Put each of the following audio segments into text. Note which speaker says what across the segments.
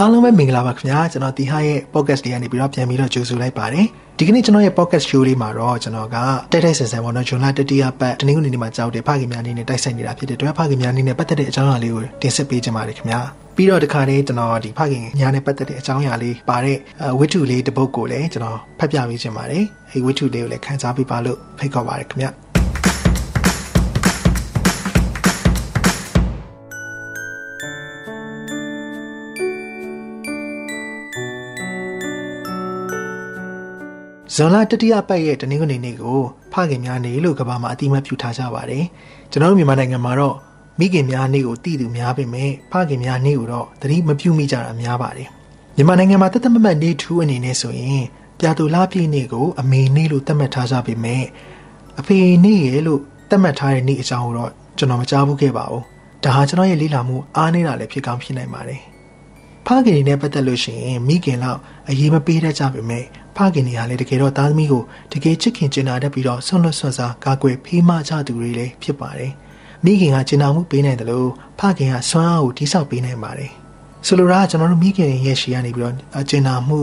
Speaker 1: အားလုံးပဲမင်္ဂလာပါခင်ဗျာကျွန်တော်တီဟာရဲ့ podcast လေးကနေပြီးတော့ပြန်ပြီးတော့ကြိုဆိုလိုက်ပါတယ်ဒီကနေ့ကျွန်တော်ရဲ့ podcast show လေးမှာတော့ကျွန်တော်ကတိုက်တိုက်ဆန်ဆန်ပေါ့နော်ဂျွန်လာတတိယပတ်တနင်္ဂနွေနေ့မှာကြောက်တဲ့ဖခင်များအနေနဲ့တိုက်ဆိုင်နေတာဖြစ်တဲ့အတွက်ဖခင်များအနေနဲ့ပတ်သက်တဲ့အကြောင်းအရာလေးကိုတင်ဆက်ပေးချင်ပါတယ်ခင်ဗျာပြီးတော့ဒီခါလေးကျွန်တော်ဒီဖခင်ညာနဲ့ပတ်သက်တဲ့အကြောင်းအရာလေးပါတဲ့ဝိတ္ထုလေးတစ်ပုဒ်ကိုလည်းကျွန်တော်ဖတ်ပြပေးချင်ပါတယ်အဲဒီဝိတ္ထုလေးကိုလည်းခန်းစားပေးပါလို့ဖိတ်ခေါ်ပါတယ်ခင်ဗျာ ဇွန်လတတိယပတ်ရဲ့တနင်္ဂနွေနေ့ကိုဖခင်များနေ့လို့ကဘာမှာအတိမတ်ပြုထားကြပါတယ်ကျွန်တော်တို့မြန်မာနိုင်ငံမှာတော့မိခင်များနေ့ကိုတည်သူများပေမဲ့ဖခင်များနေ့ကိုတော့သတိမပြုမိကြတာများပါတယ်မြန်မာနိုင်ငံမှာတသက်မမတ်နေ့ထူးအနေနဲ့ဆိုရင်ပြာတူလာပြည့်နေ့ကိုအမေနေ့လို့သတ်မှတ်ထားကြပေမဲ့အဖေနေ့ရဲ့လို့သတ်မှတ်ထားတဲ့နေ့အကြောင်းကိုတော့ကျွန်တော်မကြားဘူးခဲ့ပါဘူးဒါဟာကျွန်တော်ရဲ့လေ့လာမှုအားနည်းတာလည်းဖြစ်ကောင်းဖြစ်နိုင်ပါတယ်ဖခင်တွေနဲ့ပတ်သက်လို့ရှိရင်မိခင်လောက်အရေးမပေးတတ်ကြပေမဲ့ ဖခင်တွေကလည်းတကယ်တော့သားသမီးကိုတကယ်ချစ်ခင်ကျင်နာတတ်ပြီးတော့ဆွန့်လွတ်ဆွန့်စားကာကွယ်ဖေးမကြသူတွေလည်းဖြစ်ပါတယ်။မိခင်ကကျင်နာမှုပေးနိုင်တယ်လို့ဖခင်ကဆွမ်းအားကိုတိဆောက်ပေးနိုင်ပါတယ်။ ဆိုလိုတာကကျွန်တော်တို့မိခင်ရဲ့ရှေ့ကနေပြီးတော့ကျင်နာမှု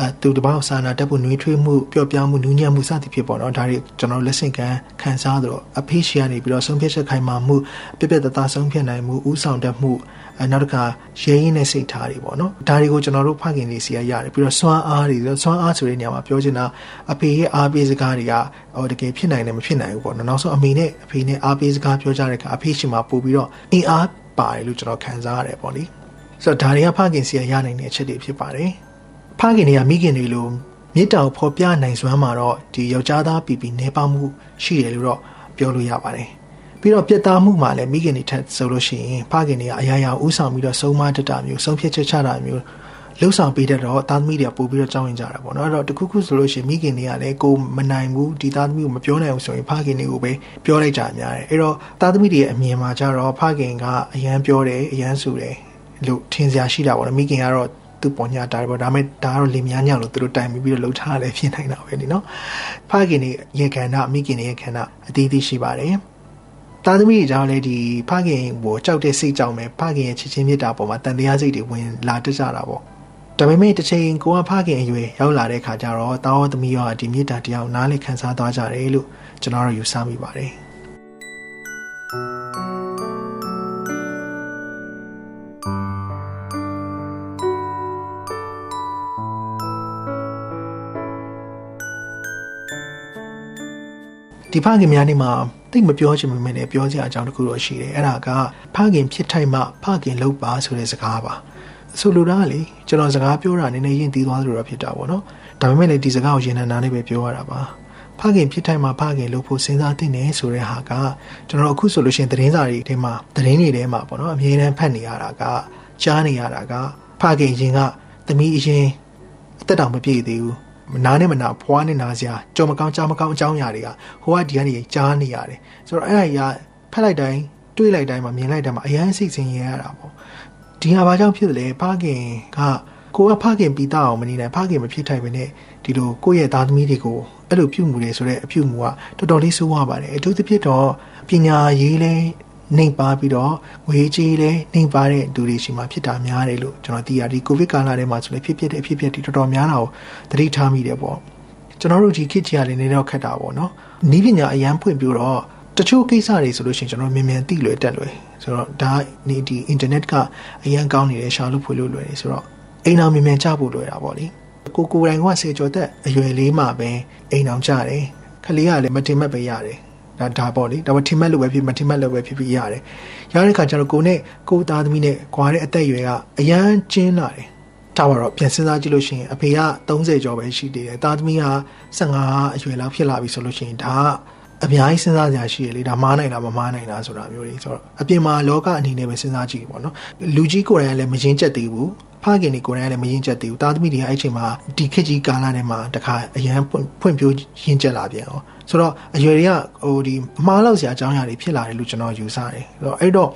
Speaker 1: အသူတပောက်စာနာတတ်ဖို့နှွေးထွေးမှုပျော့ပြောင်းမှုနူးညံ့မှုစသည်ဖြစ်ပေါ်တော့ဒါတွေကျွန်တော်တို့လက်ဆင့်ကမ်းခံစားတော့အဖေးရှေ့ကနေပြီးတော့ဆုံးဖြတ်ချက်ခိုင်မာမှုပြပြတသားဆုံးဖြတ်နိုင်မှုဥဆောင်တတ်မှုအဲနောက်တစ်ခါရဲရင်းနဲ့စိတ်ထားတွေပေါ့နော်ဒါတွေကိုကျွန်တော်တို့ဖခင်တွေစီရရတယ်ပြီးတော့စွမ်းအားတွေစွမ်းအားဆိုတဲ့နေရာမှာပြောချင်တာအဖေရဲ့အားပေးစကားတွေကဟိုတကယ်ဖြစ်နိုင်တယ်မဖြစ်နိုင်ဘူးပေါ့နော်နောက်ဆုံးအမေနဲ့အဖေနဲ့အားပေးစကားပြောကြတဲ့အခါအဖေရှိမှပို့ပြီးတော့အင်အားပါတယ်လို့ကျွန်တော်ခံစားရတယ်ပေါ့လေ ဆိုတော့ဒါတွေကဖခင်စီရရနိုင်တဲ့အချက်တွေဖြစ်ပါတယ်ဖခင်တွေကမိခင်တွေလိုမြေတောင်ဖော်ပြနိုင်စွမ်းမှာတော့ဒီယောက်ျားသားပီပီနေပါမှုရှိတယ်လို့တော့ပြောလို့ရပါတယ်ပြီးတော့ပြတ်သားမှုမှာလည်းမိခင်တွေထက်ဆိုလို့ရှိရင်ဖခင်တွေကအရာရာဥဆောင်ပြီးတော့ဆုံးမတတ်တာမျိုးဆုံးဖြတ်ချက်ချတာမျိုးလှုပ်ဆောင်ပေးတတ်တော့သားသမီးတွေကပို့ပြီးတော့ကြောင်းရင်ကြတာပေါ့နော်အဲ့တော့တခုခုဆိုလို့ရှိရင်မိခင်တွေကလည်းကိုမနိုင်ဘူးဒီသားသမီးကိုမပြောနိုင်ဘူးဆိုရင်ဖခင်တွေကိုပဲပြောလိုက်ကြများတယ်အဲ့တော့သားသမီးတွေရဲ့အမြင်မှာကျတော့ဖခင်ကအရန်ပြောတယ်အရန်ဆိုတယ် လို့ထင်စရာရှိတာပေါ့နော်မိခင်ကတော့သူပေါ်ညာတာပေါ့ဒါမဲ့ဒါကတော့လင်မြားညောင်လို့သူတို့တိုင်ပြီးတော့လှုပ်ထားရတယ်ဖြစ်နိုင်တာပဲဒီနော်ဖခင်တွေရဲ့ခန္ဓာမိခင်တွေရဲ့ခန္ဓာအသေးသေးရှိပါတယ်သားသမီးတွေကြောင့်လည်းဒီဖခင်ကိုကြောက်တဲ့စိတ်ကြောင့်ပဲဖခင်ရဲ့ချစ်ချင်းမြတ်တာပေါ်မှာတန်တရားစိတ်တွေဝင်လာတတ်ကြတာပေါ့ဒါပေမဲ့တစ်ချိန်ကိုကဖခင်အရွယ်ရောက်လာတဲ့ခါကျတော့တာဝသမီးရောဒီမြတ်တာတရားကိုနားလည်ခံစားသွားကြတယ်လို့ကျွန်တော်တို့ယူဆမိပါတယ် ဒီဖခင်များနေမှာတိတ်မပြောချင်ပေမဲ့လည်းပြောစရာအကြောင်းတစ်ခုတော့ရှိတယ်အဲ့ဒါကဖခင်ဖြစ်ထိုက်မှဖခင်လုပ်ပါဆိုတဲ့စကားပါဆိုလိုတာကလေကျွန်တော်စကားပြောတာနည်းနည်းယဉ်တည်သွားသလိုတော့ဖြစ်တာပေါ့နော်ဒါပေမဲ့လည်းဒီစကားကိုရင်နံနာနဲ့ပဲပြောရတာပါဖခင်ဖြစ်ထိုက်မှဖခင်လုပ်ဖို့စဉ်းစားသင့်တယ်ဆိုတဲ့ဟာကကျွန်တော်အခုဆိုလို့ရှိရင်သတင်းစာတွေထဲမှာသတင်းတွေထဲမှာပေါ့နော်အမြဲတမ်းဖတ်နေရတာကကြားနေရတာကဖခင်ရင်ကသမီးအရင်အသက်တောင်မပြည့်သေးဘူး နားနဲ့မနာဖွားနဲ့နာစရာကြော်မကောင်းကြားမကောင်းအကြောင်းအရာတွေကဟိုကဒီကနေကြားနေရတယ်ဆိုတော့အဲ့ဒါကြီးကဖက်လိုက်တိုင်းတွေးလိုက်တိုင်းမှာမြင်လိုက်တိုင်းမှာအရန်စိတ်ဆင်းရဲရတာပေါ့ဒီဟာဘာကြောင့်ဖြစ်လဲဖခင်ကကိုကဖခင်ပြီးသားအောင်မနေနိုင်ဖခင်မဖြစ်ထိုက်ပဲနဲ့ဒီလိုကိုယ့်ရဲ့သားသမီးတွေကိုအဲ့လိုပြုမှုတယ်ဆိုတဲ့အပြုမှုကတော်တော်လေးဆိုးဝါးပါတယ်အထူးသဖြင့်တော့ပညာရေးလဲ နှိမ်ပါပြီးတော့ငွေကြေးလည်းနှိမ်ပါတဲ့လူတွေရှိမှဖြစ်တာများတယ်လို့ကျွန်တော်သိရတယ်ကိုဗစ်ကာလထဲမှာဆိုလည်းဖြစ်ဖြစ်တဲ့အဖြစ်ဖြစ်ဒီတော်တော်များတာကိုသတိထားမိတယ်ပေါ့ကျွန်တော်တို့ဒီခေတ်ကြီးကလည်းနေတော့ခက်တာပေါ့နော်နီးပညာအရန်ဖွင့်ပြီးတော့တချို့ကိစ္စတွေဆိုလို့ရှိရင်ကျွန်တော်မြန်မြန်သိလွယ်တက်လွယ်ဆိုတော့ဒါနေဒီ internet ကအရန်ကောင်းနေတယ်ရှာလို့ဖွင့်လို့လွယ်တယ်ဆိုတော့အိမ်အောင်မြန်မြန်ကြဖို့လွယ်တာပေါ့လေကိုကိုတိုင်ကဆေကျော်သက်အရွယ်လေးမှပဲအိမ်အောင်ကြတယ်ခလေးကလည်းမတင်မက်ပဲရတယ် ဒါဒါပေါ့လေဒါပေမဲ့ထင်မှတ်လို့ပဲဖြစ်မထင်မှတ်လို့ပဲဖြစ်ဖြစ်ရတယ်ရတဲ့ခါကျတော့ကိုနဲ့ကိုသားသမီးနဲ့ကွာတဲ့အသက်အရွယ်ကအရန်ကျင်းလာတယ်ဒါပါတော့ပြန်စဉ်းစားကြည့်လို့ရှိရင်အဖေက30ကျော်ပဲရှိသေးတယ်သားသမီးက15အရွယ်လောက်ဖြစ်လာပြီဆိုလို့ရှိရင်ဒါကအများကြီးစဉ်းစားကြရှိရလေဒါမားနိုင်တာမမားနိုင်တာဆိုတာမျိုးတွေဆိုတော့အပြင်မှာလောကအနေနဲ့ပဲစဉ်းစားကြည့်ပေါ့နော်လူကြီးကိုယ်တိုင်လည်းမရင်ကျက်သေးဘူးဖခင်တွေကိုယ်တိုင်လည်းမရင်ကျက်သေးဘူးသားသမီးတွေအဲ့ချိန်မှာဒီခေတ်ကြီးကာလထဲမှာတခါအရန်ဖွင့်ပြိုးရင်ကျက်လာပြန်အောင် ဆိုတော့အရွယ်တွေကဟိုဒီအမှားလောက်စရာအကြောင်းအရာတွေဖြစ်လာတယ်လို့ကျွန်တော်ယူဆတယ်ဆိုတော့အဲ့တော့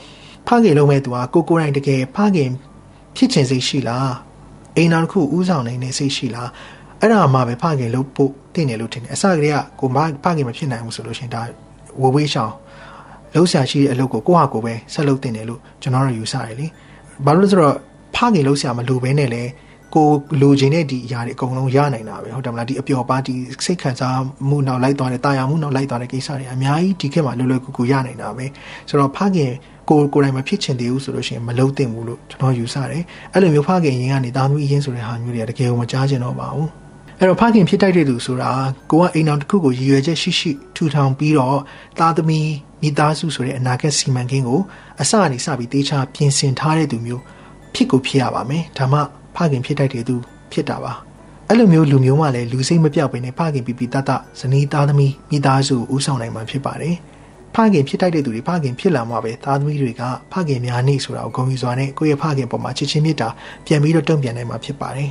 Speaker 1: ဖခင်လုံးမဲ့သူကကိုကိုယ်တိုင်တကယ်ဖခင်ဖြစ်ချင်စိတ်ရှိလားအိမ်တော်တစ်ခုဥဆောင်နေတဲ့စိတ်ရှိလားအဲ့ဒါမှပဲဖခင်လို့ပို့တင်တယ်လို့ထင်တယ်အစကတည်းကကိုမဖခင်မဖြစ်နိုင်ဘူးဆိုလို့ရှင်ဒါဝဝေးရှောင်းလှုပ်ရှားရှိတဲ့အလုပ်ကိုကိုယ့်ဟာကိုယ်ပဲဆက်လုပ်တင်တယ်လို့ကျွန်တော်တို့ယူဆတယ်လေဘာလို့လဲဆိုတော့ဖခင်လို့ဆရာမလိုဘဲနဲ့လဲ ကိုလိုချင်တဲ့ဒီအရာတွေအကုန်လုံးရနိုင်တာပဲဟုတ်တယ်မလားဒီအပျော်ပါဒီစိတ်ခံစားမှုနောက်လိုက်သွားတဲ့တာယာမှုနောက်လိုက်သွားတဲ့ကိစ္စတွေအများကြီးဒီခေတ်မှာလွယ်လွယ်ကူကူရနိုင်တာပဲဆိုတော့ဖခင်ကိုကိုယ်တိုင်မဖြစ်ချင်သေးဘူးဆိုလို့ရှိရင်မလုံးသင့်ဘူးလို့ကျွန်တော်ယူဆတယ်အဲ့လိုမျိုးဖခင်ရင်ကနေတာသမီးအရင်ဆိုတဲ့ဟာမျိုးတွေကတကယ်ကိုမကြားချင်တော့ပါဘူးအဲ့တော့ဖခင်ဖြစ်တိုက်တဲ့သူဆိုတာကိုကအိမ်တော်တစ်ခုကိုရည်ရွယ်ချက်ရှိရှိထူထောင်ပြီးတော့သားသမီးမိသားစုဆိုတဲ့အနာဂတ်စီမံကိန်းကိုအစကနေစပြီးတေချာပြင်ဆင်ထားတဲ့သူမျိုးဖြစ်ကိုဖြစ်ရပါမယ်ဒါမှ ဖခင်ဖြစ်တိုက်တဲ့သူဖြစ်တာပါအဲ့လိုမျိုးလူမျိုးမှလည်းလူစိတ်မပြောက်ဘဲနဲ့ဖခင်ပြပြတတ်တဇနီးသားသမီးမိသားစုကိုဦးဆောင်နိုင်မှာဖြစ်ပါတယ်ဖခင်ဖြစ်တိုက်တဲ့သူတွေဖခင်ဖြစ်လာမှာပဲသားသမီးတွေကဖခင်များနေဆိုတာကိုဂုဏ်ယူစွာနဲ့ကိုယ့်ရဲ့ဖခင်ပေါ်မှာချစ်ချင်းမေတ္တာပြန်ပြီးတော့တုံ့ပြန်နိုင်မှာဖြစ်ပါတယ်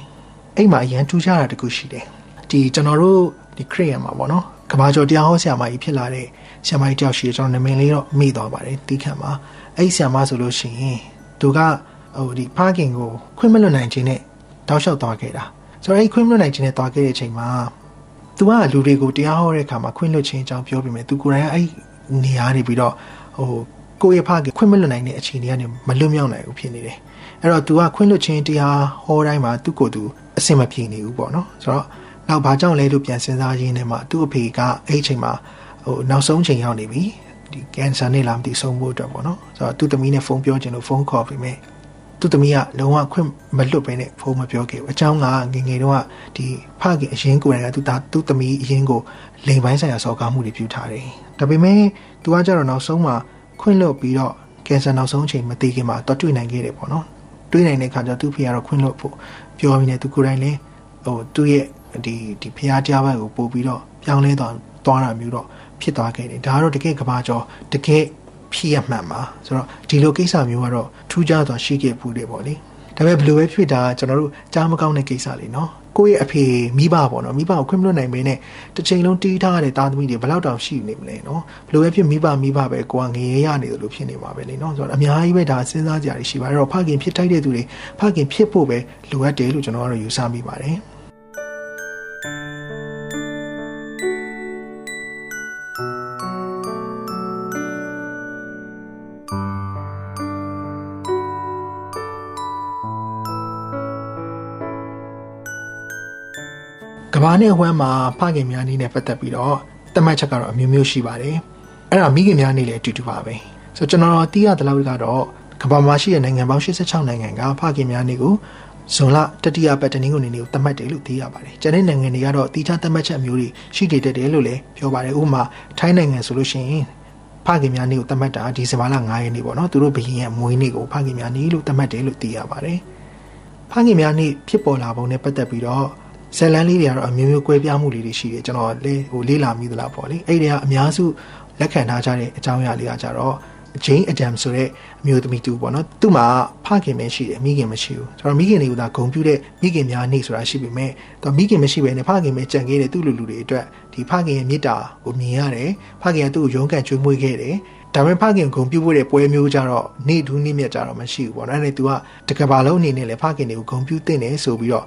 Speaker 1: အဲ့မှာအရန်ထူးခြားတာတခုရှိတယ်ဒီကျွန်တော်တို့ဒီခရစ်ယာန်မှာပေါ့နော်ကဘာကျော်တရားဟောဆရာမကြီးဖြစ်လာတဲ့ဆရာမကြီးတယောက်ရှိတယ်ကျွန်တော်နာမည်လေးတော့မေ့သွားပါတယ်တီးခတ်မှာအဲ့ဒီဆရာမဆိုလို့ရှိရင်သူက ဟိုဒီဖခင်ကိုခွင့်မလွတ်နိုင်ခြင်းနဲ့တောက်လျှောက်သွားခဲ့တာဆိုတော့အဲ့ခွင့်မလွတ်နိုင်ခြင်းနဲ့သွားခဲ့တဲ့အချိန်မှာသူကလူတွေကိုတရားဟောတဲ့အခါမှာခွင့်လွတ်ခြင်းအကြောင်းပြောပြီးမယ်သူကိုယ်တိုင်အဲ့နေရာနေပြီးတော့ဟိုကိုယ့်ရဲ့ဖခင်ခွင့်မလွတ်နိုင်တဲ့အခြေအနေကနေမလွတ်မြောက်နိုင်ဘူးဖြစ်နေတယ်အဲ့တော့ तू ကခွင့်လွတ်ခြင်းတရားဟောတိုင်းမှာသူ့ကိုယ်သူအစင်မပြေနေဘူးပေါ့နော်ဆိုတော့နောက်ဘာကြောင့်လဲလို့ပြန်စဉ်းစားရင်းနဲ့မှသူ့အဖေကအဲ့အချိန်မှာဟိုနောက်ဆုံးချိန်ရောက်နေပြီဒီကင်ဆာနဲ့လာမသိဆုံးဖို့အတွက်ပေါ့နော်ဆိုတော့သူ့သမီးနဲ့ဖုန်းပြောချင်လို့ဖုန်းခေါ်ပြီးမယ် သူ့သမီးကလုံးဝခွင့်မလွတ်ဘဲနဲ့ဖုန်းမပြောခဲ့ဘူးအကြောင်းကငငယ်တုန်းကဒီဖခင်အရင်ကိုယ်တိုင်ကသူ့သားသူ့သမီးအရင်ကိုလိန်ပိုင်းဆိုင်ရာစော်ကားမှုတွေပြုထားတယ်ဒါပေမဲ့သူကကြတော့နောက်ဆုံးမှာခွင့်လွတ်ပြီးတော့ကင်ဆာနောက်ဆုံးအချိန်မသေးခင်မှာတော့တွေ့နိုင်ခဲ့တယ်ပေါ့နော်တွေ့နိုင်တဲ့အခါကျသူ့ဖေကတော့ခွင့်လွတ်ဖို့ပြောပြီးနေသူကိုယ်တိုင်လည်းဟိုသူ့ရဲ့ဒီဒီဖျားကြားဘက်ကိုပို့ပြီးတော့ပြောင်းလဲသွားသွားတာမျိုးတော့ဖြစ်သွားခဲ့တယ်ဒါကတော့တကယ်ကဘာကျော်တကယ် ဖြစ်ရမှန်ပါဆိုတော့ဒီလိုကိစ္စမျိုးကတော့ထူးခြားသွားရှိခဲ့ဘူးလေပေါ့လေဒါပေမဲ့ဘယ်လိုပဲဖြစ်တာကျွန်တော်တို့ကြားမကောင်းတဲ့ကိစ္စလေးနော်ကိုယ့်ရဲ့အဖေမိဘပေါ့နော်မိဘကိုခွင့်မလွတ်နိုင်မင်းနဲ့တစ်ချိန်လုံးတီးထားတဲ့သားသမီးတွေဘယ်လောက်တောင်ရှိနေမလဲနော်ဘယ်လိုပဲဖြစ်မိဘမိဘပဲကိုကငရေရနေတယ်လို့ဖြစ်နေမှာပဲလေနော်ဆိုတော့အများကြီးပဲဒါစဉ်းစားကြရရှိပါတော့ဖခင်ဖြစ်ထိုက်တဲ့သူတွေဖခင်ဖြစ်ဖို့ပဲလိုအပ်တယ်လို့ကျွန်တော်ကတော့ယူဆမိပါတယ် ဘာနဲ့ဝမ်းမှာဖခင်များနေနဲ့ပတ်သက်ပြီးတော့တမတ်ချက်ကတော့အမျိုးမျိုးရှိပါတယ်အဲ့ဒါမိခင်များနေလည်းအတူတူပါပဲဆိုတော့ကျွန်တော်တီးရတဲ့လောက်ကတော့ကဘာမှာရှိတဲ့နိုင်ငံပေါင်း86နိုင်ငံကဖခင်များနေကိုဇွန်လတတိယပတ်တနင်္ဂနွေနေ့ကိုသတ်မှတ်တယ်လို့သိရပါတယ်။ကျန်တဲ့နိုင်ငံတွေကတော့တီးခြားသတ်မှတ်ချက်မျိုးတွေရှိနေတတ်တယ်လို့လည်းပြောပါတယ်။ဥပမာထိုင်းနိုင်ငံဆိုလို့ရှိရင်ဖခင်များနေ့ကိုသတ်မှတ်တာဒီဇင်ဘာလ9ရက်နေ့ပေါ့နော်။သူတို့ဘရင်ရဲ့မွေးနေ့ကိုဖခင်များနေ့လို့သတ်မှတ်တယ်လို့သိရပါတယ်။ဖခင်များနေ့ဖြစ်ပေါ်လာပုံနဲ့ပတ်သက်ပြီးတော့ ဇလန်လေးတွေကတော့အမျိုးမျိုးကွဲပြားမှုလေးတွေရှိတယ်ကျွန်တော်လေဟိုလေးလာမိသလားပေါ့လေအဲ့ဒီကအများစုလက်ခံထားကြတဲ့အကြောင်းအရာလေးကကြတော့ဂျိန်းအဒမ်ဆိုတဲ့အမျိုးသမီးတူပေါ့နော်သူ့မှာဖခင်ပဲရှိတယ်မိခင်မရှိဘူးကျွန်တော်မိခင်တွေကဂုံပြူတဲ့မိခင်များနေဆိုတာရှိပေမဲ့သူမိခင်မရှိဘဲနဲ့ဖခင်ပဲကြံခဲ့တဲ့သူ့လူလူတွေအတွက်ဒီဖခင်ရဲ့မေတ္တာကိုမြင်ရတယ်ဖခင်ကသူ့ကိုရုန်းကန်ကျွေးမွေးခဲ့တယ်ဒါပေမဲ့ဖခင်ဂုံပြုတ်ဖို့တဲ့ပွဲမျိုးကြတော့နေဒူးနေမြတ်ကြတော့မရှိဘူးပေါ့နော်အဲ့ဒါနဲ့ तू ကတကဘာလုံးအနေနဲ့လေဖခင်တွေကိုဂုံပြုတ်တင်တယ်ဆိုပြီးတော့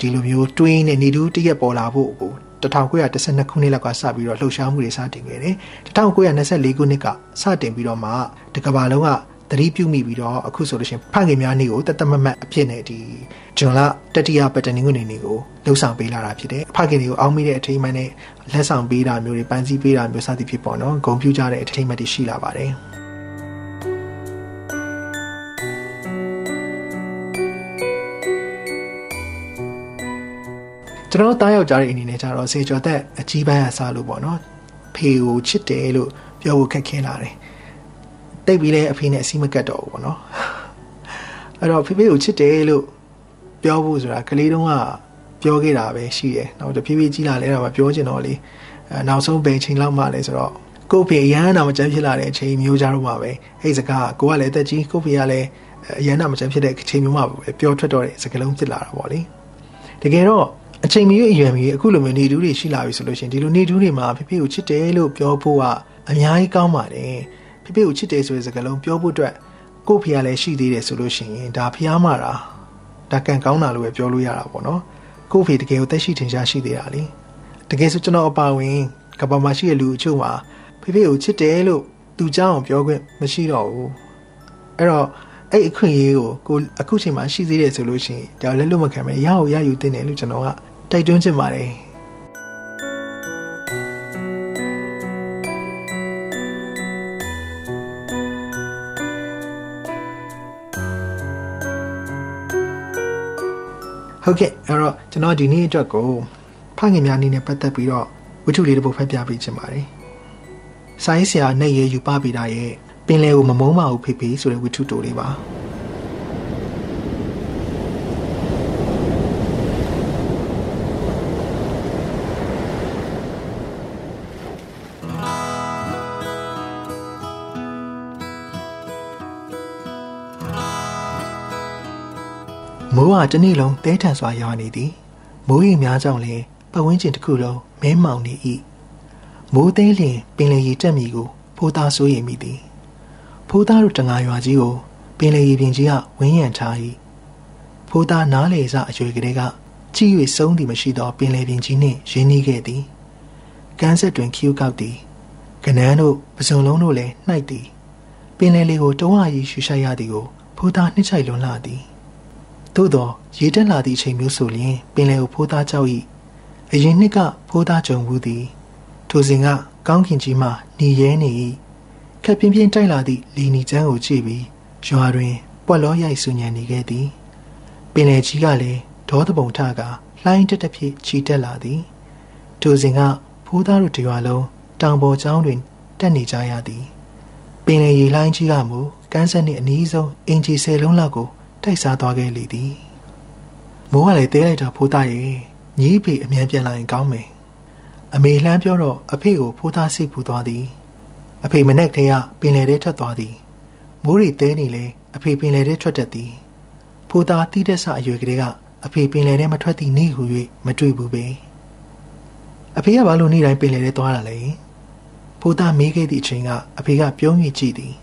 Speaker 1: ဒီလိုမျိုးတွင်းနဲ့နေတူးတရက်ပေါ်လာဖို့ကို1912ခုနှစ်လောက်ကစပြီးတော့လှုပ်ရှားမှုတွေစတင်ခဲ့တယ်1924ခုနှစ်ကစတင်ပြီးတော့မှတကဘာလုံးကသတိပြုမိပြီးတော့အခုဆိုလို့ရှိရင်ဖခင်များနေ့ကိုတသက်မမတ်အဖြစ်နဲ့ဒီဂျွန်လတတိယပတ်တနင်္ဂနွေနေ့ကိုလှုပ်ဆောင်ပေးလာတာဖြစ်တယ်ဖခင်တွေကိုအောင်းမိတဲ့အထိမ်းအမှန်နဲ့လက်ဆောင်ပေးတာမျိုးတွေပန်းစည်းပေးတာမျိုးစသည်ဖြစ်ပေါ့နော်ဂုံပြူကြတဲ့အထိမ်းအမှန်တွေရှိလာပါတယ် ကျွန်တော်တားယောက်ကြားတဲ့အနေနဲ့ကြတော့စေကျော်သက်အကြီးပိုင်းအစားလို့ပေါ့နော်ဖေကိုချစ်တယ်လို့ပြောဖို့ခက်ခဲလာတယ်တိတ်ပြီးလဲအဖေနဲ့အစီမကတ်တော့ဘူးပေါ့နော်အဲ့တော့ဖေဖေကိုချစ်တယ်လို့ပြောဖို့ဆိုတာကလေးတုန်းကပြောခဲ့တာပဲရှိတယ်နောက်တဖြည်းဖြည်းကြီးလာလဲတော့ပြောချင်တော့လေအဲနောက်ဆုံးဘယ်ချိန်လောက်မှလဲဆိုတော့ကိုဖေအရန်နာမကြမ်းဖြစ်လာတဲ့အချိန်မျိုးကြတော့မှပဲအဲ့စကားကိုကလည်းတက်ကြီးကိုဖေကလည်းအရန်နာမကြမ်းဖြစ်တဲ့အချိန်မျိုးမှပဲပြောထွက်တော့တဲ့စကားလုံးဖြစ်လာတာပေါ့လေတကယ်တော့ အချိန်မရွေးအရွယ်မရွေးအခုလိုမျိုးနေတူးတွေရှိလာပြီဆိုလို့ရှိရင်ဒီလိုနေတူးတွေမှာဖေဖေကိုချစ်တယ်လို့ပြောဖို့ကအများကြီးကောင်းပါတယ်ဖေဖေကိုချစ်တယ်ဆိုတဲ့စကားလုံးပြောဖို့အတွက်ကို့ဖေကလည်းရှိသေးတယ်ဆိုလို့ရှိရင်ဒါဖျားမတာဒါကံကောင်းတာလို့ပဲပြောလို့ရတာပေါ့နော်ကို့ဖေတကယ်ကိုတက်ရှိထင်ရှားရှိသေးတာလေတကယ်ဆိုကျွန်တော်အပါဝင်ကဘာမှာရှိတဲ့လူအချို့မှာဖေဖေကိုချစ်တယ်လို့သူကြောင်းပြောခွင့်မရှိတော့ဘူးအဲ့တော့အဲ့အခွင့်အရေးကိုကိုအခုချိန်မှာရှိသေးတယ်ဆိုလို့ရှိရင်ဒါလည်းလွတ်မခံပဲရအောင်ရယူတင်တယ်လို့ကျွန်တော်က တိုက်တွန်းချင်ပါတယ်ဟုတ်ကဲ့အဲ့တော့ကျွန်တော်ဒီနေ့အတွက်ကိုဖခင်များအနေနဲ့ပတ်သက်ပြီးတော့ဝတ္ထုလေးတစ်ပုဒ်ဖတ်ပြပေးချင်ပါတယ်။ဆိုင်းဆရာနဲ့ရယူပပိတာရဲ့ပင်လယ်ကိုမမုန်းပါဘူးဖေဖေဆိုတဲ့ဝတ္ထုတိုလေးပါ။ မိုးဟာတစ်နေ့လုံးတဲထန်စွာရွာနေသည်မိုးရေများကြောင့်လည်းပတ်ဝန်းကျင်တစ်ခုလုံးမဲမှောင်နေ၏မိုးသေးလျင်ပင်လယ်ရေတက်မီကိုဖိုးသားစိုးရိမ်မိသည်ဖိုးသားတို့တငါရွာကြီးကိုပင်လယ်ရေပြင်ကြီးကဝင်းရံထား၏ဖိုးသားနားလေစအရွယ်ကလေးကကြည့်၍ဆုံးသည်မရှိသောပင်လယ်ပြင်ကြီးနှင့်ရင်းနှီးခဲ့သည်ကန်းဆက်တွင်ခီးကောက်သည်ကနန်းတို့ပစုံလုံးတို့လည်းနှိုက်သည်ပင်လယ်လေးကိုတဝါရီရှူရှိုက်ရသည်ကိုဖိုးသားနှစ်ချိုက်လွန်လာသည် သို့သောရေတက်လာသည့်အချိန်မျိုးဆိုလျှင်ပင်လယ်ကိုဖိုးသားကြောက်၏အရင်နှစ်ကဖိုးသားကြုံဘူးသည်ထိုစဉ်ကကောင်းကင်ကြီးမှหนีရဲနေ၏ခက်ပြင်းပြင်းတိုက်လာသည့်လီနီကျန်းကိုကြည့်ပြီးရွာတွင်ပွက်လောရိုက်ဆူညံနေခဲ့သည်ပင်လယ်ကြီးကလည်းဒေါသပုံထကလှိုင်းတက်တက်ဖြစ်ချီတက်လာသည်ထိုစဉ်ကဖိုးသားတို့တရွာလုံးတောင်ပေါ်ကျောင်းတွင်တက်နေကြရသည်ပင်လယ်ရေလှိုင်းကြီးကမူကန်းဆက်နှင့်အနီးဆုံးအင်ဂျီဆယ်လုံးလောက်ကို တိုက်စားသွားခဲ့လေသည်မိုးကလည်းတဲလိုက်တာဖိုးသားရဲ့ညီးဖေအမြန်ပြန်လာရင်ကောင်းမယ်အမေလှမ်းပြောတော့အဖေကိုဖိုးသားစိတ်ပူသွားသည်အဖေမနဲ့တည်းကပင်လယ်ထဲထွက်သွားသည်မိုးရီတဲနေလေအဖေပင်လယ်ထဲထွက်တတ်သည်ဖိုးသားတီးတဲ့ဆအရွယ်ကလေးကအဖေပင်လယ်ထဲမထွက်သည့်နေ့ဟူ၍မတွေ့ဘူးပဲအဖေကဘာလို့နေ့တိုင်းပင်လယ်ထဲသွားတာလဲဖိုးသားမေးခဲ့သည့်အချိန်ကအဖေကပြုံး၍ကြည့်သည်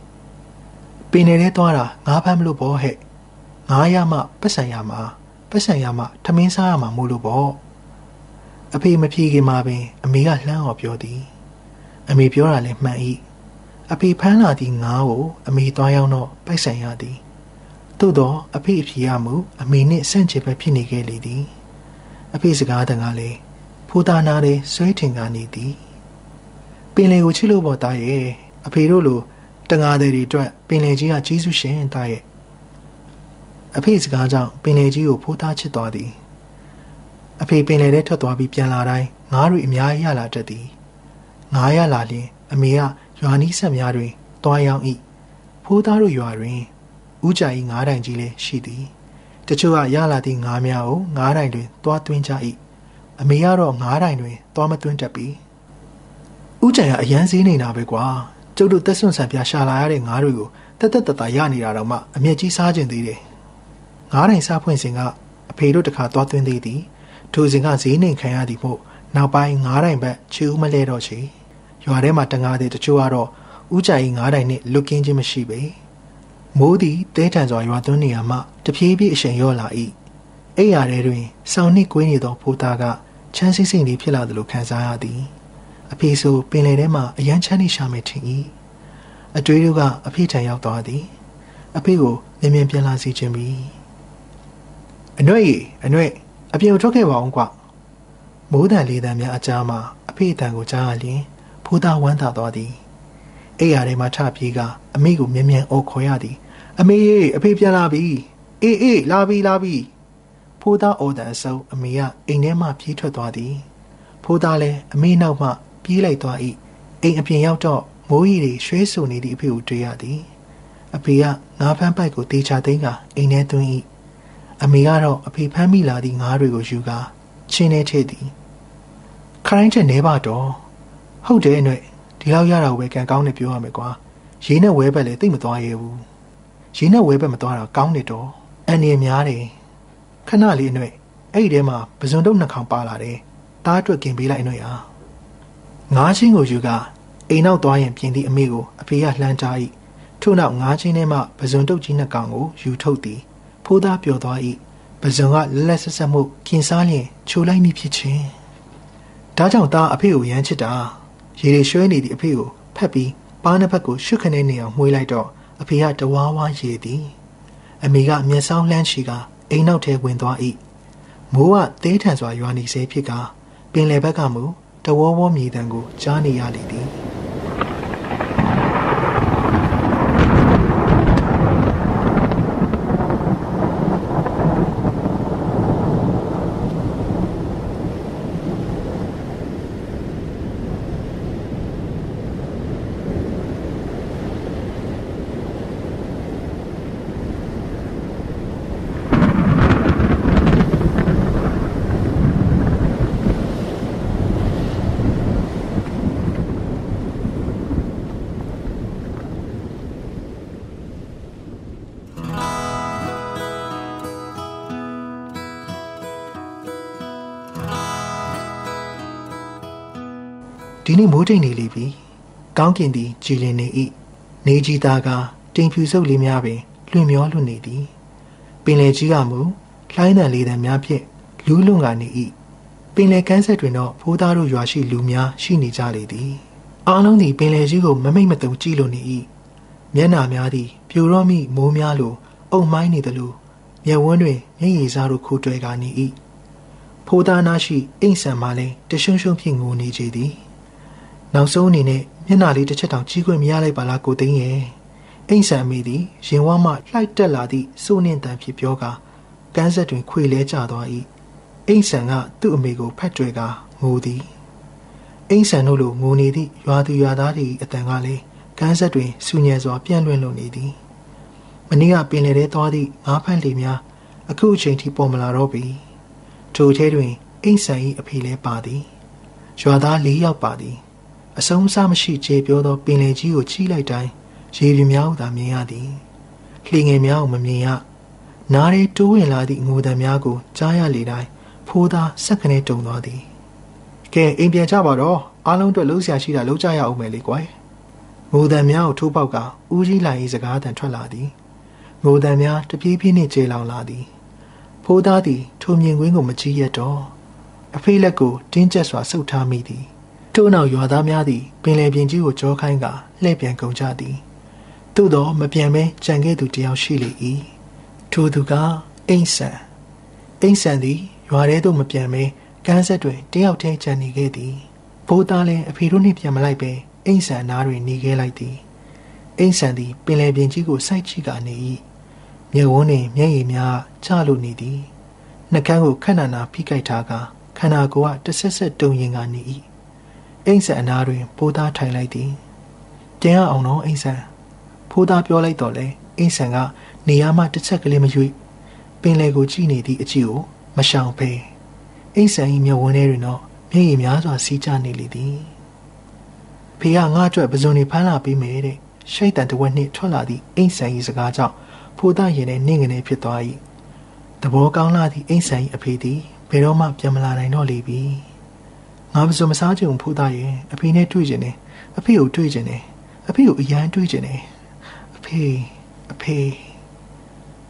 Speaker 1: ပင်လယ်ထဲသွားတာငါးဖမ်းမလို့ဘောဟဲ့ ငါးရမှပတ်စံရမှာပတ်စံရမှထမင်းစားရမှာမို့လို့ပေါ့အဖေမဖြေခင်မှာပင် အမေကလှမ်းော်ပြောသည် အမေပြောတာလည်းမှန်၏အဖေဖမ်းလာသည့်ငါးကိုအမေသွားရောက်တော့ပိုက်ဆံရသည်သို့တော့အဖေအဖြေရမှုအမေနှင့်ဆန့်ကျင်ဘက်ဖြစ်နေခဲ့လေသည် အဖေစကားတန်ကလည်းဖိုးသားနာတဲ့ဆွဲထင်ကနေသည်ပင်လေကိုချစ်လို့ပေါ်သားရဲ့အဖေတို့လိုတငါတွေတွေအတွက်ပင်လေကြီးကကြီးစုရှင်သားရဲ့ အဖေစကားကြောင့်ပင်လေကြီးကိုဖိုးသားချစ်သွားသည်အဖေပင်လေထဲထွက်သွားပြီးပြန်လာတိုင်းငါးတွေအများကြီးရလာတတ်သည်ငါးရလာလျင်အမေကရွာနီးဆက်များတွင်တွားရောက်၏ဖိုးသားတို့ရွာတွင်ဥကြိုင်ငါးတိုင်ကြီးလည်းရှိသည်တချို့ကရလာသည့်ငါးများကိုငါးတိုင်တွင်တွားသွင်းကြ၏အမေကတော့ငါးတိုင်တွင်တွားမသွင်းတတ်ပြီဥကြိုင်ကအရန်စည်းနေတာပဲကွာကျုပ်တို့သက်ဆွန့်ဆန်ပြရှာလာရတဲ့ငါးတွေကိုတက်တက်တတရနေတာတော့မှအမျက်ကြီးစားကျင်သေးတယ် ငားတိုင်စားဖွင့်စဉ်ကအဖေတို့တခါသွားသွင်းသေးသည်ထိုစဉ်ကဈေးနှိမ်ခံရသည်မို့နောက်ပိုင်းငားတိုင်ဘက်ချီဦးမလဲတော့ချေရွာထဲမှာတငါးတဲ့တချို့ကတော့ဥကြိုင်ငားတိုင်နဲ့လွတ်ကင်းခြင်းမရှိပေမိုးသည်တဲထန်စွာရွာသွန်းနေရမှတဖြည်းဖြည်းအရှင်ရော့လာ၏အိယာထဲတွင်စောင်းနှိကွေးနေသောဖိုးသားကချမ်းစိမ့်စိမ့်လေးဖြစ်လာသလိုခံစားရသည် အဖေဆိုပင်လယ်ထဲမှာအရန်ချမ်းနေရှာမယ်ထင်၏အတွေးတို့ကအဖေထံရောက်သွားသည် အဖေကိုမြင်မြင်ပြန်လာစေခြင်းပြီး အနှွဲ့ရီအနှွဲ့အပြင်ထွက်ခဲ့ပါအောင်ကွမိုးတန်လေးတန်များအကြားမှာအဖေအတန်ကိုကြားရလျင်ဖိုးသားဝမ်းသာသွားသည်အိယာထဲမှာထပြေးကအမေကိုမြ мян အော်ခေါ်ရသည် အမေရေအဖေပြန်လာပြီအေးအေးလာပြီလာပြီဖိုးသားအော်တန်အစုံအမေကအိမ်ထဲမှပြေးထွက်သွားသည်ဖိုးသားလည်းအမေနောက်မှပြေးလိုက်သွား၏အိမ်အပြင်ရောက်တော့မိုးရီတွေရွှဲဆူနေသည့်အဖေကိုတွေ့ရသည်အဖေကငါးဖမ်းပိုက်ကိုတေချာသိမ်းကအိမ်ထဲသွင်း၏ အမေကတော့အဖေဖမ်းမိလာသည့်ငါးတွေကိုယူကာချင်းနေထည့်သည်ခိုင်းချက်နေပါတော့ဟုတ်တယ်အနှဲ့ဒီလောက်ရတာကိုပဲကံကောင်းနေပြောရမယ်ကွာရေးနဲ့ဝဲဘက်လည်းသိမသွားရဘူးရေးနဲ့ဝဲဘက်မသွားတာကောင်းနေတော့အန်နေများတယ်ခဏလေးအနှဲ့အဲ့ဒီထဲမှာပဇွန်တုတ်နှခေါင်ပါလာတယ်တားအတွက်กินပေးလိုက်အနှဲ့ဟာငါးချင်းကိုယူကအိမ်နောက်သွားရင်ပြင်သည့်အမေကိုအဖေကလှမ်းထား၏ထို့နောက်ငါးချင်းထဲမှပဇွန်တုတ်ကြီးနှစ်ကောင်ကိုယူထုတ်သည် ဖိုးသားပျော်သွား၏ပဇွန်ကလက်လက်ဆက်ဆက်မှုခင်စားလျင်ချိုလိုက်မိဖြစ်ခြင်းဒါကြောင့်သားအဖေကိုရမ်းချစ်တာရေတွေရွှဲနေသည့်အဖေကိုဖက်ပြီးပါးနှစ်ဖက်ကိုရှုခနဲ့နေအောင်မှွေးလိုက်တော့အဖေကတဝါဝါရေသည်အမေကမျက်စောင်းလှမ်းချီကအိမ်နောက်ထဲဝင်သွား၏မိုးကသေးထန်စွာရွာနေစေဖြစ်ကပင်လယ်ဘက်ကမူတဝေါဝေါမြေတံကိုကြားနေရလေသည် ဒီနေ့မိုးတိမ်နေလေပြီကောင်းကင်သည်ကြည်လင်နေ၏နေကြီးသားကတိမ်ဖြူစုပ်လေးများပင်လွင့်မျောလွင့်နေသည်ပင်လယ်ကြီးကမူလှိုင်းတန်လေးတန်များဖြင့်လူးလွန်ကနေ၏ပင်လယ်ကမ်းဆက်တွင်တော့ဖိုးသားတို့ရွာရှိလူများရှိနေကြလေသည်အားလုံးသည်ပင်လယ်ကြီးကိုမမိတ်မတုံကြည့်လို့နေ၏မျက်နာများသည်ပြိုတော့မိမိုးများလိုအုံမိုင်းနေသလိုမျက်ဝန်းတွင်မျက်ရည်စားတို့ခိုးတွဲကနေ၏ဖိုးသားနာရှိအိမ်ဆန်မှလည်းတရှုံရှုံဖြင့်ငိုနေကြသည် နောက်ဆုံးအနေနဲ့မျက်နှာလေးတစ်ချက်တောင်ကြီးခွင့်မရလိုက်ပါလားကိုသိန်းရဲ့အိမ်ဆန်မိသည်ရင်ဝါမှလှိုက်တက်လာသည့်စိုးနှင့်တန်ဖြစ်ပြောကာကန်းဆက်တွင်ခွေလဲကျသွား၏အိမ်ဆန်ကသူ့အမေကိုဖက်တွေ့ကာငိုသည်အိမ်ဆန်တို့လိုငိုနေသည့်ရွာသူရွာသားတွေအတန်ကလည်းကန်းဆက်တွင်ဆူညံစွာပြန့်လွင့်လွန်နေသည်မနေ့ကပင်လယ်ထဲသွားသည့်ငါးဖက်လေများအခုအချိန်ထိပေါ်မလာတော့ပြီထိုထဲတွင်အိမ်ဆန်၏အဖေလည်းပါသည်ရွာသား၄ယောက်ပါသည် အဆုံးအစမရှိခြေပြောသောပင်လယ်ကြီးကိုကြီးလိုက်တိုင်းရေပြများကိုသာမြင်ရသည်လှေငယ်များကိုမမြင်ရနားရဲတိုးဝင်လာသည့်ငိုတံများကိုကြားရလေတိုင်းဖိုးသားစက်ခနဲ့တုံသွားသည်ကဲအိမ်ပြန်ကြပါတော့အားလုံးအတွက်လုံးဆရာရှိတာလုံးကြရအောင်မယ်လေကွယ်ငိုတံများကိုထိုးပေါက်ကဦးကြီးလိုင်၏စကားတန်ထွက်လာသည်ငိုတံများတပြေးပြေးနှင့်ကျေလောင်လာသည်ဖိုးသားသည်ထိုမြင်ကွင်းကိုမကြည့်ရတော့အဖေလက်ကိုတင်းကျပ်စွာဆုပ်ထားမိသည် ထို့နောက်ရွာသားများသည်ပင်လယ်ပြင်ကြီးကိုကြောခိုင်းကလှည့်ပြန်ကုန်ကြသည်သို့သောမပြန်မဲကြံခဲ့သူတယောက်ရှိလေ၏ထိုသူကအိမ်ဆန်အိမ်ဆန်သည်ရွာထဲသို့မပြန်မဲကမ်းဆက်တွင်တယောက်တည်းကြံနေခဲ့သည်ဘိုးသားလည်းအဖေတို့နှင့်ပြန်မလိုက်ပဲအိမ်ဆန်နားတွင်နေခဲ့လိုက်သည်အိမ်ဆန်သည်ပင်လယ်ပြင်ကြီးကိုစိုက်ကြည့်ကနေ၏မျက်ဝန်းနှင့်မျက်ရည်များချလို့နေသည်နှကန်းကိုခဏနာဖိကိုက်ထားကခန္ဓာကိုယ်ကတဆက်ဆက်တုံရင်ကနေ၏ အိမ်ဆန်အနားတွင်ဖိုးသားထိုင်လိုက်သည်ပြန်ရအောင်တော့အိမ်ဆန်ဖိုးသားပြောလိုက်တော့လေအိမ်ဆန်ကနေရာမှတစ်ချက်ကလေးမရွေ့ပင်လေကိုကြည့်နေသည့်အကြည့်ကိုမရှောင်ဖဲအိမ်ဆန်၏မျက်ဝန်းထဲတွင်တော့မျက်ရည်များစွာစီးကျနေလေသည်ဖေကငါ့အတွက်ပဇွန်နေဖမ်းလာပေးမယ်တဲ့ရှိတ်တန်တဝက်နှင့်ထွက်လာသည့်အိမ်ဆန်၏စကားကြောင့်ဖိုးသားရင်ထဲနှင့်ငနေဖြစ်သွား၏တဘောကောင်းလာသည့်အိမ်ဆန်၏အဖေသည်ဘယ်တော့မှပြန်မလာနိုင်တော့လေပြီ ငါမစုံမစားချင်ဘူးဖိုးသားရဲ့အဖေနဲ့တွေ့ချင်တယ်အဖေကိုတွေ့ချင်တယ်အဖေကိုအရန်တွေ့ချင်တယ်အဖေအဖေ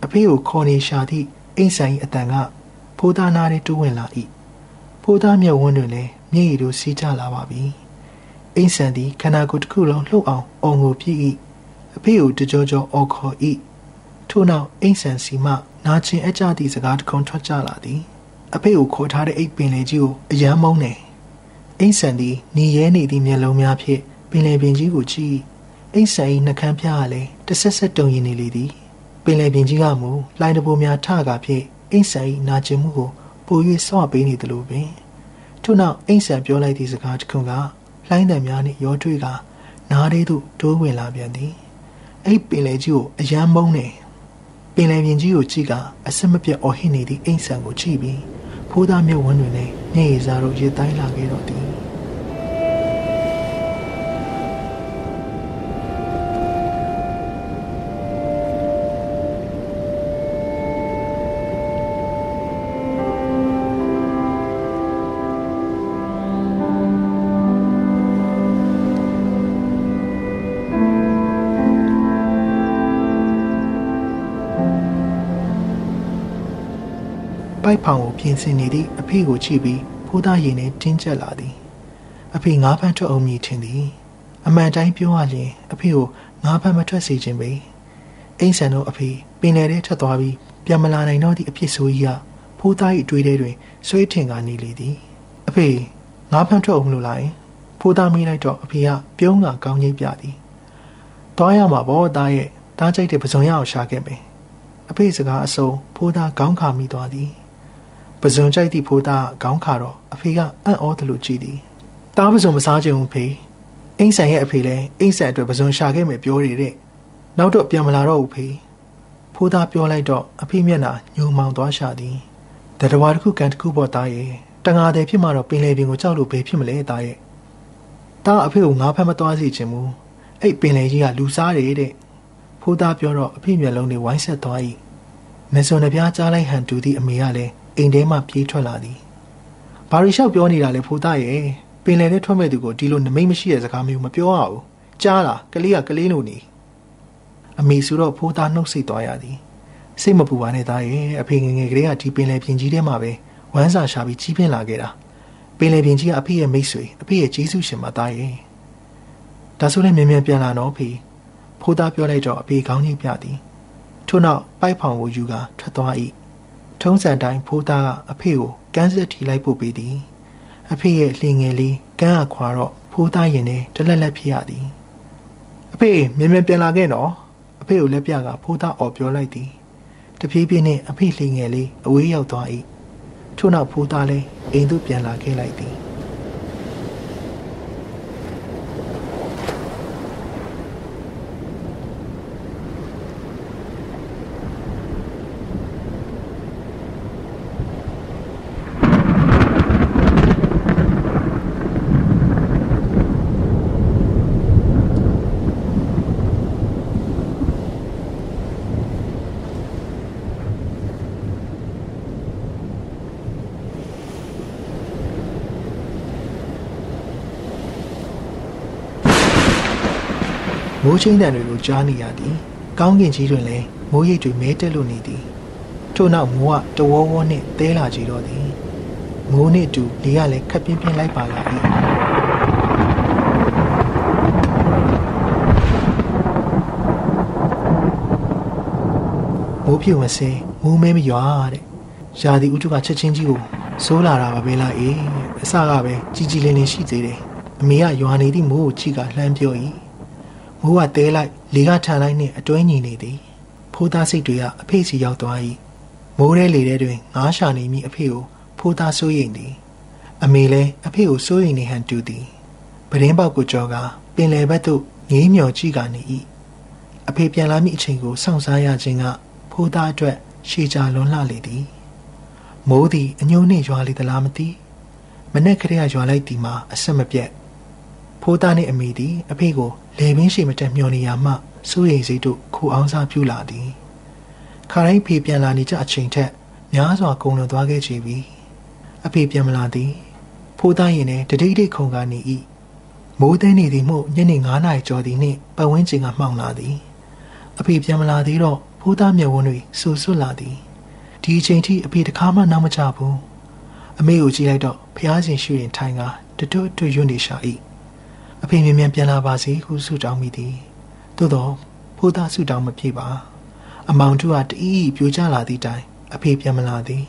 Speaker 1: အဖေကိုခေါ်နေရှာသည့်အိမ်ဆိုင်အတန်ကဖိုးသားနားထဲတိုးဝင်လာ၏ဖိုးသားမျက်ဝန်းတွင်လည်းမျက်ရည်တို့စီးကျလာပါပြီအိမ်ဆန်သည်ခန္ဓာကိုယ်တစ်ခုလုံးလှုပ်အောင်အော်ငိုပြည့်၏အဖေကိုတကြောကြောအော်ခေါ်၏ထို့နောက်အိမ်ဆန်စီမှနာကျင်အကြသည့်စကားတခုထွက်ကြလာသည်အဖေကိုခေါ်ထားတဲ့အိတ်ပင်လေကြီးကိုအယမ်းမုန်းတယ် အိမ်ဆန်သည်နေရဲနေသည့်မျက်လုံးများဖြင့်ပင်လယ်ပင်ကြီးကိုကြည့်အိမ်ဆန်၏နှကမ်းပြားကလည်းတဆက်ဆက်တုံရင်နေလေသည်ပင်လယ်ပင်ကြီးကမူလိုင်းတပိုးများထကာဖြင့်အိမ်ဆန်၏နာကျင်မှုကိုပို၍ဆော့ပေးနေသလိုပင်ထို့နောက်အိမ်ဆန်ပြောလိုက်သည့်စကားတစ်ခုကလှိုင်းတံများနှင့်ရောထွေးကနားလေးသို့တိုးဝင်လာပြန်သည်အဲ့ပင်လယ်ကြီးကိုအယမ်းမုန်းနေပင်လယ်ပြင်ကြီးကိုကြည့်ကအစမပြတ်အော်ဟစ်နေသည့်အိမ်ဆန်ကိုကြည့်ပြီးဖိုးသားမြုပ်ဝန်းတွင်လည်း မျက်ရည်စားတို့ရေတိုင်းလာခဲ့တော့သည် ပိုက်ဖောင်ကိုပြင်ဆင်နေသည့်အဖေကိုကြည့်ပြီးဖိုးသားရင်နဲ့တင်းကျပ်လာသည်အဖေငါးဖက်ထွက်အောင်မြည်ထင်သည်အမှန်တိုင်းပြောရရင်အဖေကိုငါးဖက်မထွက်စေခြင်းပဲအိမ်ဆန်တို့အဖေပင်လယ်ထဲထွက်သွားပြီးပြန်မလာနိုင်တော့သည့်အဖြစ်ဆိုကြီးကဖိုးသား၏အတွေ့အထဲတွင်ဆွေးထင်ကနေလေသည်အဖေငါးဖမ်းထွက်အောင်လို့လိုက်ဖိုးသားမေးလိုက်တော့အဖေကပြုံးကကောင်းကြီးပြသည်တွားရမှာပေါ့သားရဲ့တားကြိုက်တဲ့ပစုံရအောင်ရှာခဲ့မယ်အဖေစကားအစုံဖိုးသားခေါင်းခါမိသွားသည် ပစုံကြိုက်သည့်ဖိုးသားခေါင်းခါတော့အဖေကအံ့ဩသလိုကြည့်သည်တားပစုံမစားချင်ဘူးဖေအိမ်ဆန်ရဲ့အဖေလည်းအိမ်ဆန်အတွက်ပစုံရှာခဲ့မယ်ပြောရတဲ့နောက်တော့ပြန်မလာတော့ဘူးဖေဖိုးသားပြောလိုက်တော့အဖေမျက်နှာညှိုမောင်သွားရှာသည်တတဝါတစ်ခုကန်တစ်ခုပေါ်သားရဲ့တငါတယ်ဖြစ်မှတော့ပင်လယ်ပြင်ကိုကြောက်လို့ဘေးဖြစ်မလဲသားရဲ့တားအဖေကိုငါဖမ်းမသွားစေချင်ဘူးအဲ့ပင်လယ်ကြီးကလူစားတယ်တဲ့ဖိုးသားပြောတော့အဖေမျက်လုံးတွေဝိုင်းဆက်သွား၏မစွန်နှပြားကြားလိုက်ဟန်တူသည့်အမေကလည်း အိမ်ထဲမှပြေးထွက်လာသည်ဘာရီလျှောက်ပြောနေတာလဲဖိုးသားရဲ့ပင်လယ်ထဲထွက်မဲ့သူကိုဒီလိုနမိတ်မရှိတဲ့စကားမျိုးမပြောရဘူးကြားလားကလေးကကလေးလိုနေအမေဆိုတော့ဖိုးသားနှုတ်ဆက်သွားရသည်စိတ်မပူပါနဲ့သားရဲ့အဖေငယ်ငယ်ကလေးကဒီပင်လယ်ပြင်ကြီးထဲမှာပဲဝမ်းစာရှာပြီးကြီးပြင်းလာခဲ့တာပင်လယ်ပြင်ကြီးကအဖေရဲ့မိတ်ဆွေအဖေရဲ့ကျေးဇူးရှင်မသားရဲ့ဒါဆိုလည်းမြင်မြန်ပြန်လာတော့ဖေဖိုးသားပြောလိုက်တော့အဖေခေါင်းကြီးပြသည်ထို့နောက်ပိုက်ဖောင်ကိုယူကာထွက်သွား၏ ထုံးစံတိုင်းဖိုးသားကအဖေကိုကန်းဆက်ထီလိုက်ပို့ပေးသည်အဖေရဲ့လှင်ငယ်လေးကန်းအခွာတော့ဖိုးသားရင်နဲ့တလက်လက်ဖြစ်ရသည်အဖေမြင်မြန်ပြန်လာခဲ့တော့အဖေကိုလက်ပြကဖိုးသားអော်ပြောလိုက်သည်တဖြည်းဖြည်းနဲ့အဖေလှင်ငယ်လေးအဝေးရောက်သွား၏ထို့နောက်ဖိုးသားလည်းအိမ်သို့ပြန်လာခဲ့လိုက်သည် မိုးချင်းတန်တွေကိုကြားနေရသည်ကောင်းကင်ကြီးတွင်လည်းမိုးရိပ်တွေမဲတက်လို့နေသည်ထို့နောက်မိုးကတဝေါဝေါနှင့်တဲလာကြတော့သည်မိုးနှင့်အတူလေကလည်းခပ်ပြင်းပြင်းလိုက်ပါလာ၏မိုးပြေဝင်စင်မိုးမဲမရွာတဲ့ရာသီဥတုကချက်ချင်းကြီးကိုစိုးလာတာပါပဲလားအေးအစကပဲကြီးကြီးလင်းလင်းရှိသေးတယ်အမေကရွာနေသည့်မိုးကိုကြည့်ကလှမ်းပြော၏ မိုးကတဲလိုက်လေကထန်လိုက်နှင့်အတွဲညီနေသည်ဖိုးသားစိတ်တွေကအဖေစီရောက်သွား၏မိုးရဲလေထဲတွင်ငားရှာနေမိအဖေကိုဖိုးသားစိုးရိမ်သည် အမေလည်းအဖေကိုစိုးရိမ်နေဟန်တူသည်ပဒင်းပေါက်ကိုကြောကပင်လယ်ဘက်သို့ငေးမြော်ကြည့်ကနေ၏အဖေပြန်လာမိအချိန်ကိုစောင့်စားရခြင်းကဖိုးသားအတွက်ရှေချာလွန်လှလေသည်မိုးသည်အညိုးနှင့်ရွာလေသလားမသိမနေ့ကလေးကရွာလိုက်သည်မှာအဆက်မပြတ်ဖိုးသားနှင့်အမိသည်အဖေကို လေပင်ရှိမတက်မျောနေရမှစိုးရိမ်စိတ်တို့ခိုအောင်စားပြူလာသည်ခါတိုင်းဖေပြန်လာနေကြအချိန်ထက်များစွာကုန်လွန်သွားခဲ့ကြပြီအဖေပြန်မလာသည်ဖိုးသားရင်နဲ့တတိတိခုံကနေ၏မိုးသိနေသည်မှုညနေ9နာရီကျော်သည်နှင့်ပတ်ဝန်းကျင်ကမှောင်လာသည်အဖေပြန်မလာသေးတော့ဖိုးသားမျက်ဝန်းတွေဆူဆွတ်လာသည်ဒီအချိန်ထိအဖေတခါမှနောက်မကြဘူးအမေကိုကြည့်လိုက်တော့ဖျားရှင်ရှူရင်ထိုင်ကတတွတ်တွတ်ရွံ့နေရှာ၏ အဖေမြန်မြန်ပြန်လာပါစေဟုဆုတောင်းမိသည်သို့တော့ဖိုးသားဆုတောင်းမပြေပါ အမောင်တို့ကတအီးပြိုကျလာသည့်တိုင်အဖေပြန်မလာသည်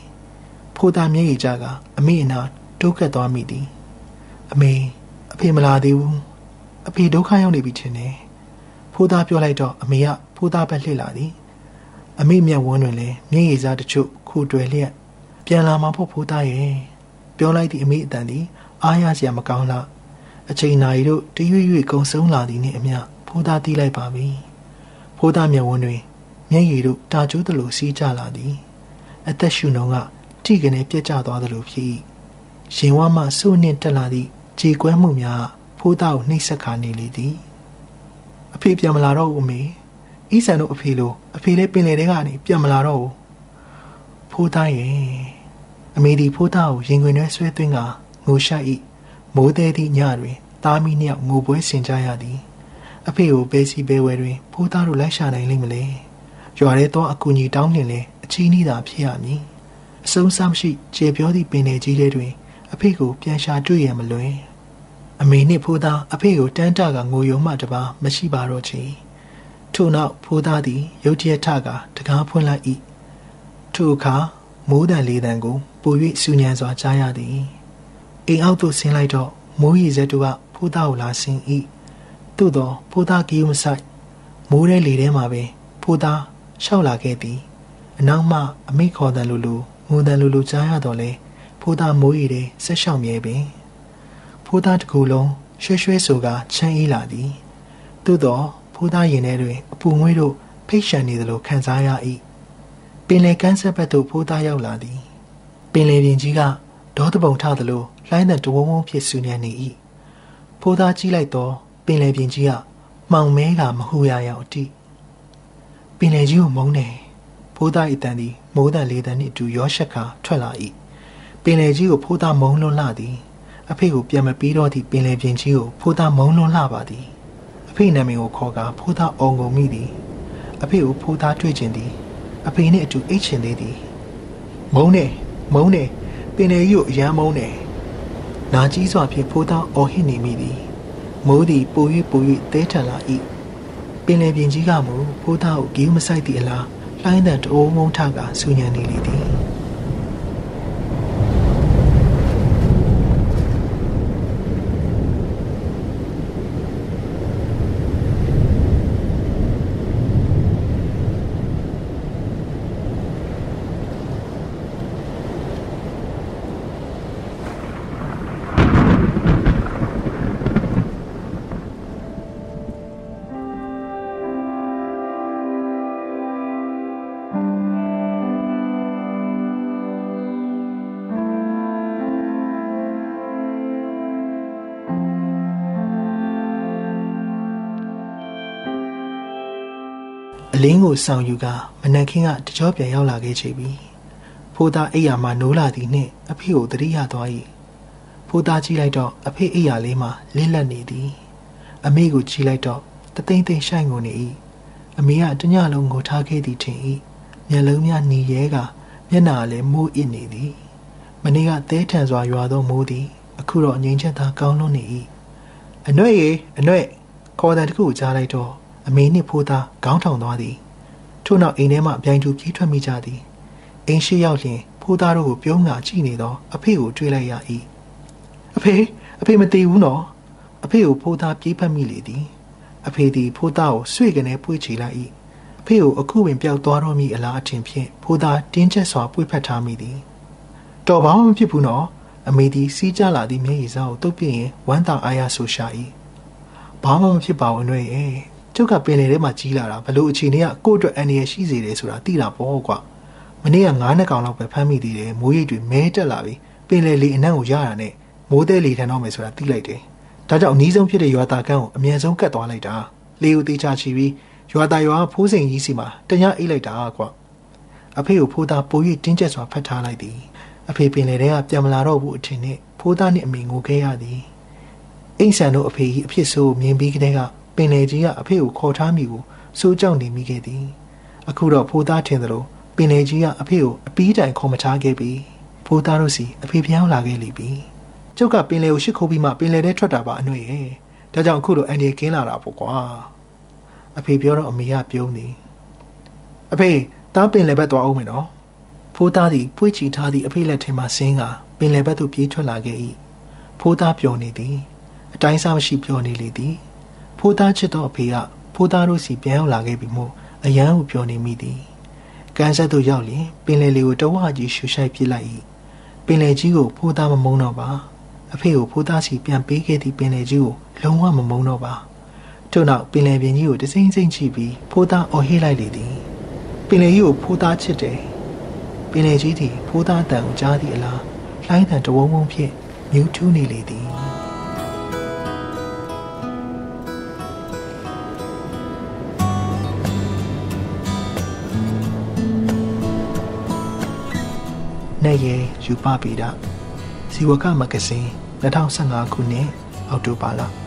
Speaker 1: ဖိုးသားမျက်ရည်ကြကအမေအနာတိုးကပ်သွားမိသည် အမေအဖေမလာသေးဘူးအဖေဒုက္ခရောက်နေပြီထင်တယ်ဖိုးသားပြောလိုက်တော့အမေကဖိုးသားဘက်လှည့်လာသည်အမေမျက်ဝန်းတွင်လည်းမျက်ရည်စားတချို့ခူတွယ်လျက်ပြန်လာမှာဖို့ဖိုးသားရဲ့ပြောလိုက်သည့်အမေအတန်သည်အားရစရာမကောင်းလား အချိန်နာရီတို့တရွေ့ရွေ့ကုံဆုံးလာသည်နှင့်အမျှဖိုးသားတီးလိုက်ပါပြီဖိုးသားမျက်ဝန်းတွင်မျက်ရည်တို့တာကျိုးသလိုစီးကျလာသည် အသက်ရှူနှုံကထိကနေပြက်ကျသွားသလိုဖြစ်ရင်ဝါမှစိုးနှင့်တက်လာသည့်ခြေကွဲမှုများဖိုးသားကိုနှိပ်စက်ခါနေလေသည်အဖေပြန်မလာတော့ဘူးအမေဤဆန်တို့အဖေလိုအဖေလည်းပင်လေထဲကနေပြန်မလာတော့ဘူးဖိုးသားရဲ့အမေဒီဖိုးသားကိုရင်ခွင်ထဲဆွဲသွင်းကငိုရှိုက်၏ မိုးသေးသည့်ညတွင်သားမီးနှစ်ယောက်ငိုပွဲဆင်ကြရသည်အဖေကိုပဲစီပဲဝဲတွင်ဖိုးသားတို့လိုက်ရှာနိုင်လိမ့်မလဲရွာထဲတော့အကူကြီးတောင်းနေလဲအချီးနှီးသာဖြစ်ရမည်အဆုံးစားမရှိကျေပြောသည့်ပင်လေကြီးလေးတွင် အဖေကိုပြန်ရှာတွေ့ရမလွယ်အမေနှင့်ဖိုးသားအဖေကိုတန်းတကငိုယုံမှတပါမရှိပါတော့ချေထို့နောက်ဖိုးသားသည်ရုတ်တရက်ထကတကားဖွင့်လိုက်၏ထိုအခါမိုးတန်လေးတန်ကိုပို၍စူညံစွာကြားရသည် အိမ်အောက်သို့ဆင်းလိုက်တော့မိုးရီစက်တို့ကဖိုးသားကိုလာဆင်း၏သို့သောဖိုးသားကီးမဆိုင်မိုးတဲ့လေထဲမှာပင်ဖိုးသားရှောက်လာခဲ့သည်အနောက်မှအမိခေါ်တယ်လို့လို့ငိုတယ်လို့လို့ကြားရတော့လေဖိုးသားမိုးရီတဲ့ဆက်ရှောက်မြဲပင်ဖိုးသားတစ်ခုလုံးရွှဲရွှဲဆိုကချမ်းအေးလာသည်သို့သောဖိုးသားရင်ထဲတွင်အပူငွေးတို့ဖိတ်ရှံနေသလိုခံစားရ၏ပင်လယ်ကမ်းဆက်ဘက်သို့ဖိုးသားရောက်လာသည်ပင်လယ်ပြင်ကြီးက ဒေါသပုံထသလိုလှိုင်းတဲ့တဝုံဝုံဖြစ်ဆူညံနေ၏ဖိုးသားကြီးလိုက်တော့ပင်လယ်ပြင်ကြီးကမှောင်မဲကမဟူရရောက်အတိပင်လယ်ကြီးကိုမုန်းတယ်ဖိုးသားဤတန်သည်မိုးတန်လေးတန်နှင့်အတူရောရှက်ခါထွက်လာ၏ပင်လယ်ကြီးကိုဖိုးသားမုန်းလွန်းလှသည်အဖေကိုပြန်မပြီးတော့သည့်ပင်လယ်ပြင်ကြီးကိုဖိုးသားမုန်းလွန်းလှပါသည်အဖေနာမည်ကိုခေါ်ကာဖိုးသားအောင်ကုန်မိသည်အဖေကိုဖိုးသားတွေ့ကျင်သည်အဖေနှင့်အတူအိတ်ချင်သေးသည်မုန်းနေမုန်းနေ ပင်လယ်ကြီးကိုအယမ်းမုန်းနေနာကြီးစွာဖြင့်ဖိုးသားအော်ဟစ်နေမိသည်မိုးသည်ပို၍ပို၍တဲထန်လာ၏ပင်လယ်ပြင်ကြီးကမူဖိုးသားကိုဂီးမဆိုင်သည့်အလားလှိုင်းတန်တိုးမုံထကဆူညံနေလေသည် လင်းကိုဆောင်ယူကမနက်ခင်းကတကြောပြန်ရောက်လာခဲ့ချေပြီဖိုးသားအိယာမှနိုးလာသည်နှင့်အဖေကိုတတိယသွား၏ဖိုးသားကြည့်လိုက်တော့အဖေအိယာလေးမှလင်းလက်နေသည်အမေကိုကြည့်လိုက်တော့တသိမ့်သိမ့်ဆိုင်ကုန်နေ၏အမေကတညလုံးငိုထားခဲ့သည်ထင်၏မျက်လုံးများหนีရဲကမျက်နာလည်းမိုးအစ်နေသည်မနေ့ကသဲထန်စွာရွာသောမိုးသည် အခုတော့ငြိမ်ချက်သာကောင်းလွန်းနေ၏အနှဲ့ရေအနှဲ့ခေါ်တဲ့တခုကိုကြားလိုက်တော့ အမေနှင့်ဖိုးသားခေါင်းထောင်သွားသည်ထို့နောက်အိမ်ထဲမှပြိုင်တူပြေးထွက်မိကြသည်အိမ်ရှိရောက်လျင်ဖိုးသားတို့ကိုပြုံးငါကြည့်နေသောအဖေကိုတွေ့လိုက်ရ၏အဖေအဖေမတည်ဘူးနော်အဖေကိုဖိုးသားပြေးဖက်မိလေသည်အဖေသည်ဖိုးသားကိုဆွေကနေပွေ့ချလိုက်၏အဖေကိုအခုပင်ပျောက်သွားတော့မိအလားအထင်ဖြင့်ဖိုးသားတင်းကျပ်စွာပွေ့ဖက်ထားမိသည်တော်ဘာမှမဖြစ်ဘူးနော်အမေသည်စီးကြလာသည့်မျက်ရည်စားကိုတုပ်ပြင်းရင်ဝမ်းသာအားရဆိုရှာ၏ဘာမှမဖြစ်ပါဘူးနှွေရဲ့ ကျုပ်ကပင်လေထဲမှာကြီးလာတာဘလို့အခြေအနေကကိုယ့်အတွက်အန္တရာယ်ရှိစေတယ်ဆိုတာသိတာပေါ့ကွာမနေ့က9နှစ်ကောင်လောက်ပဲဖမ်းမိသေးတယ်မိုးရိပ်တွေမဲတက်လာပြီပင်လေလေအနံ့ကိုရတာနဲ့မိုးသေးလေထန်တော့မယ်ဆိုတာသိလိုက်တယ်ဒါကြောင့်အနည်းဆုံးဖြစ်တဲ့ရွာသားကန်းကိုအမြန်ဆုံးကတ်သွားလိုက်တာလေကိုတေချာချီပြီးရွာသားရွာဖိုးစိန်ကြီးစီမှာတညအိတ်လိုက်တာကွာအဖေကိုဖိုးသားပို၍တင်းကျပ်စွာဖတ်ထားလိုက်သည်အဖေပင်လေထဲကပြန်မလာတော့ဘူးအထင်နဲ့ဖိုးသားနှင့်အမေငိုခဲ့ရသည်အိမ်ဆန်တို့အဖေကြီးအဖြစ်ဆိုးမြင်ပြီးကတည်းက ပင်လေကြီးကအဖေကိုခေါ်ထားမိကိုစိုးကြောက်နေမိခဲ့သည်အခုတော့ဖိုးသားထင်သလိုပင်လေကြီးကအဖေကိုအပီးတိုင်ခေါ်မထားခဲ့ပြီဖိုးသားတို့စီအဖေပြောင်းလာခဲ့လိမ့်ပြီကျုပ်ကပင်လေကိုရှစ်ခိုးပြီးမှပင်လေထဲထွက်တာပါအနှွေရဲ့ဒါကြောင့်အခုလိုအန်ဒီကင်းလာတာပေါ့ကွာအဖေပြောတော့အမေကပြုံးသည်အဖေတားပင်လေဘက်သွားအောင်မယ်နော်ဖိုးသားသည်ပွေ့ချီထားသည့်အဖေလက်ထဲမှဆင်းကပင်လေဘက်သို့ပြေးထွက်လာခဲ့၏ဖိုးသားပျော်နေသည်အတိုင်းစားမရှိပျော်နေလေသည် ဖိုးသားချစ်သောအဖေကဖိုးသားတို့စီပြန်ရောက်လာခဲ့ပြီမို့အယမ်းကိုပြောနေမိသည်ကန်းဆက်သို့ရောက်လျင်ပင်လယ်လေးကိုတဝါကြီးရှူရှိုက်ပစ်လိုက်၏ပင်လယ်ကြီးကိုဖိုးသားမမုန်းတော့ပါအဖေကိုဖိုးသားစီပြန်ပေးခဲ့သည့်ပင်လယ်ကြီးကိုလုံးဝမမုန်းတော့ပါထို့နောက်ပင်လယ်ပြင်ကြီးကိုတစိမ့်စိမ့်ကြည့်ပြီးဖိုးသားအော်ဟစ်လိုက်လေသည်ပင်လယ်ကြီးကိုဖိုးသားချစ်တယ်ပင်လယ်ကြီးသည်ဖိုးသားတန်ကိုကြားသည့်အလားလှိုင်းတန်တဝုံဝုံဖြင့်မြူးထူးနေလေသည် နဲ့ရဲယူပပေတာဇီဝကမဂ္ဂဇင်း2015ခုနှစ်အောက်တိုဘာလ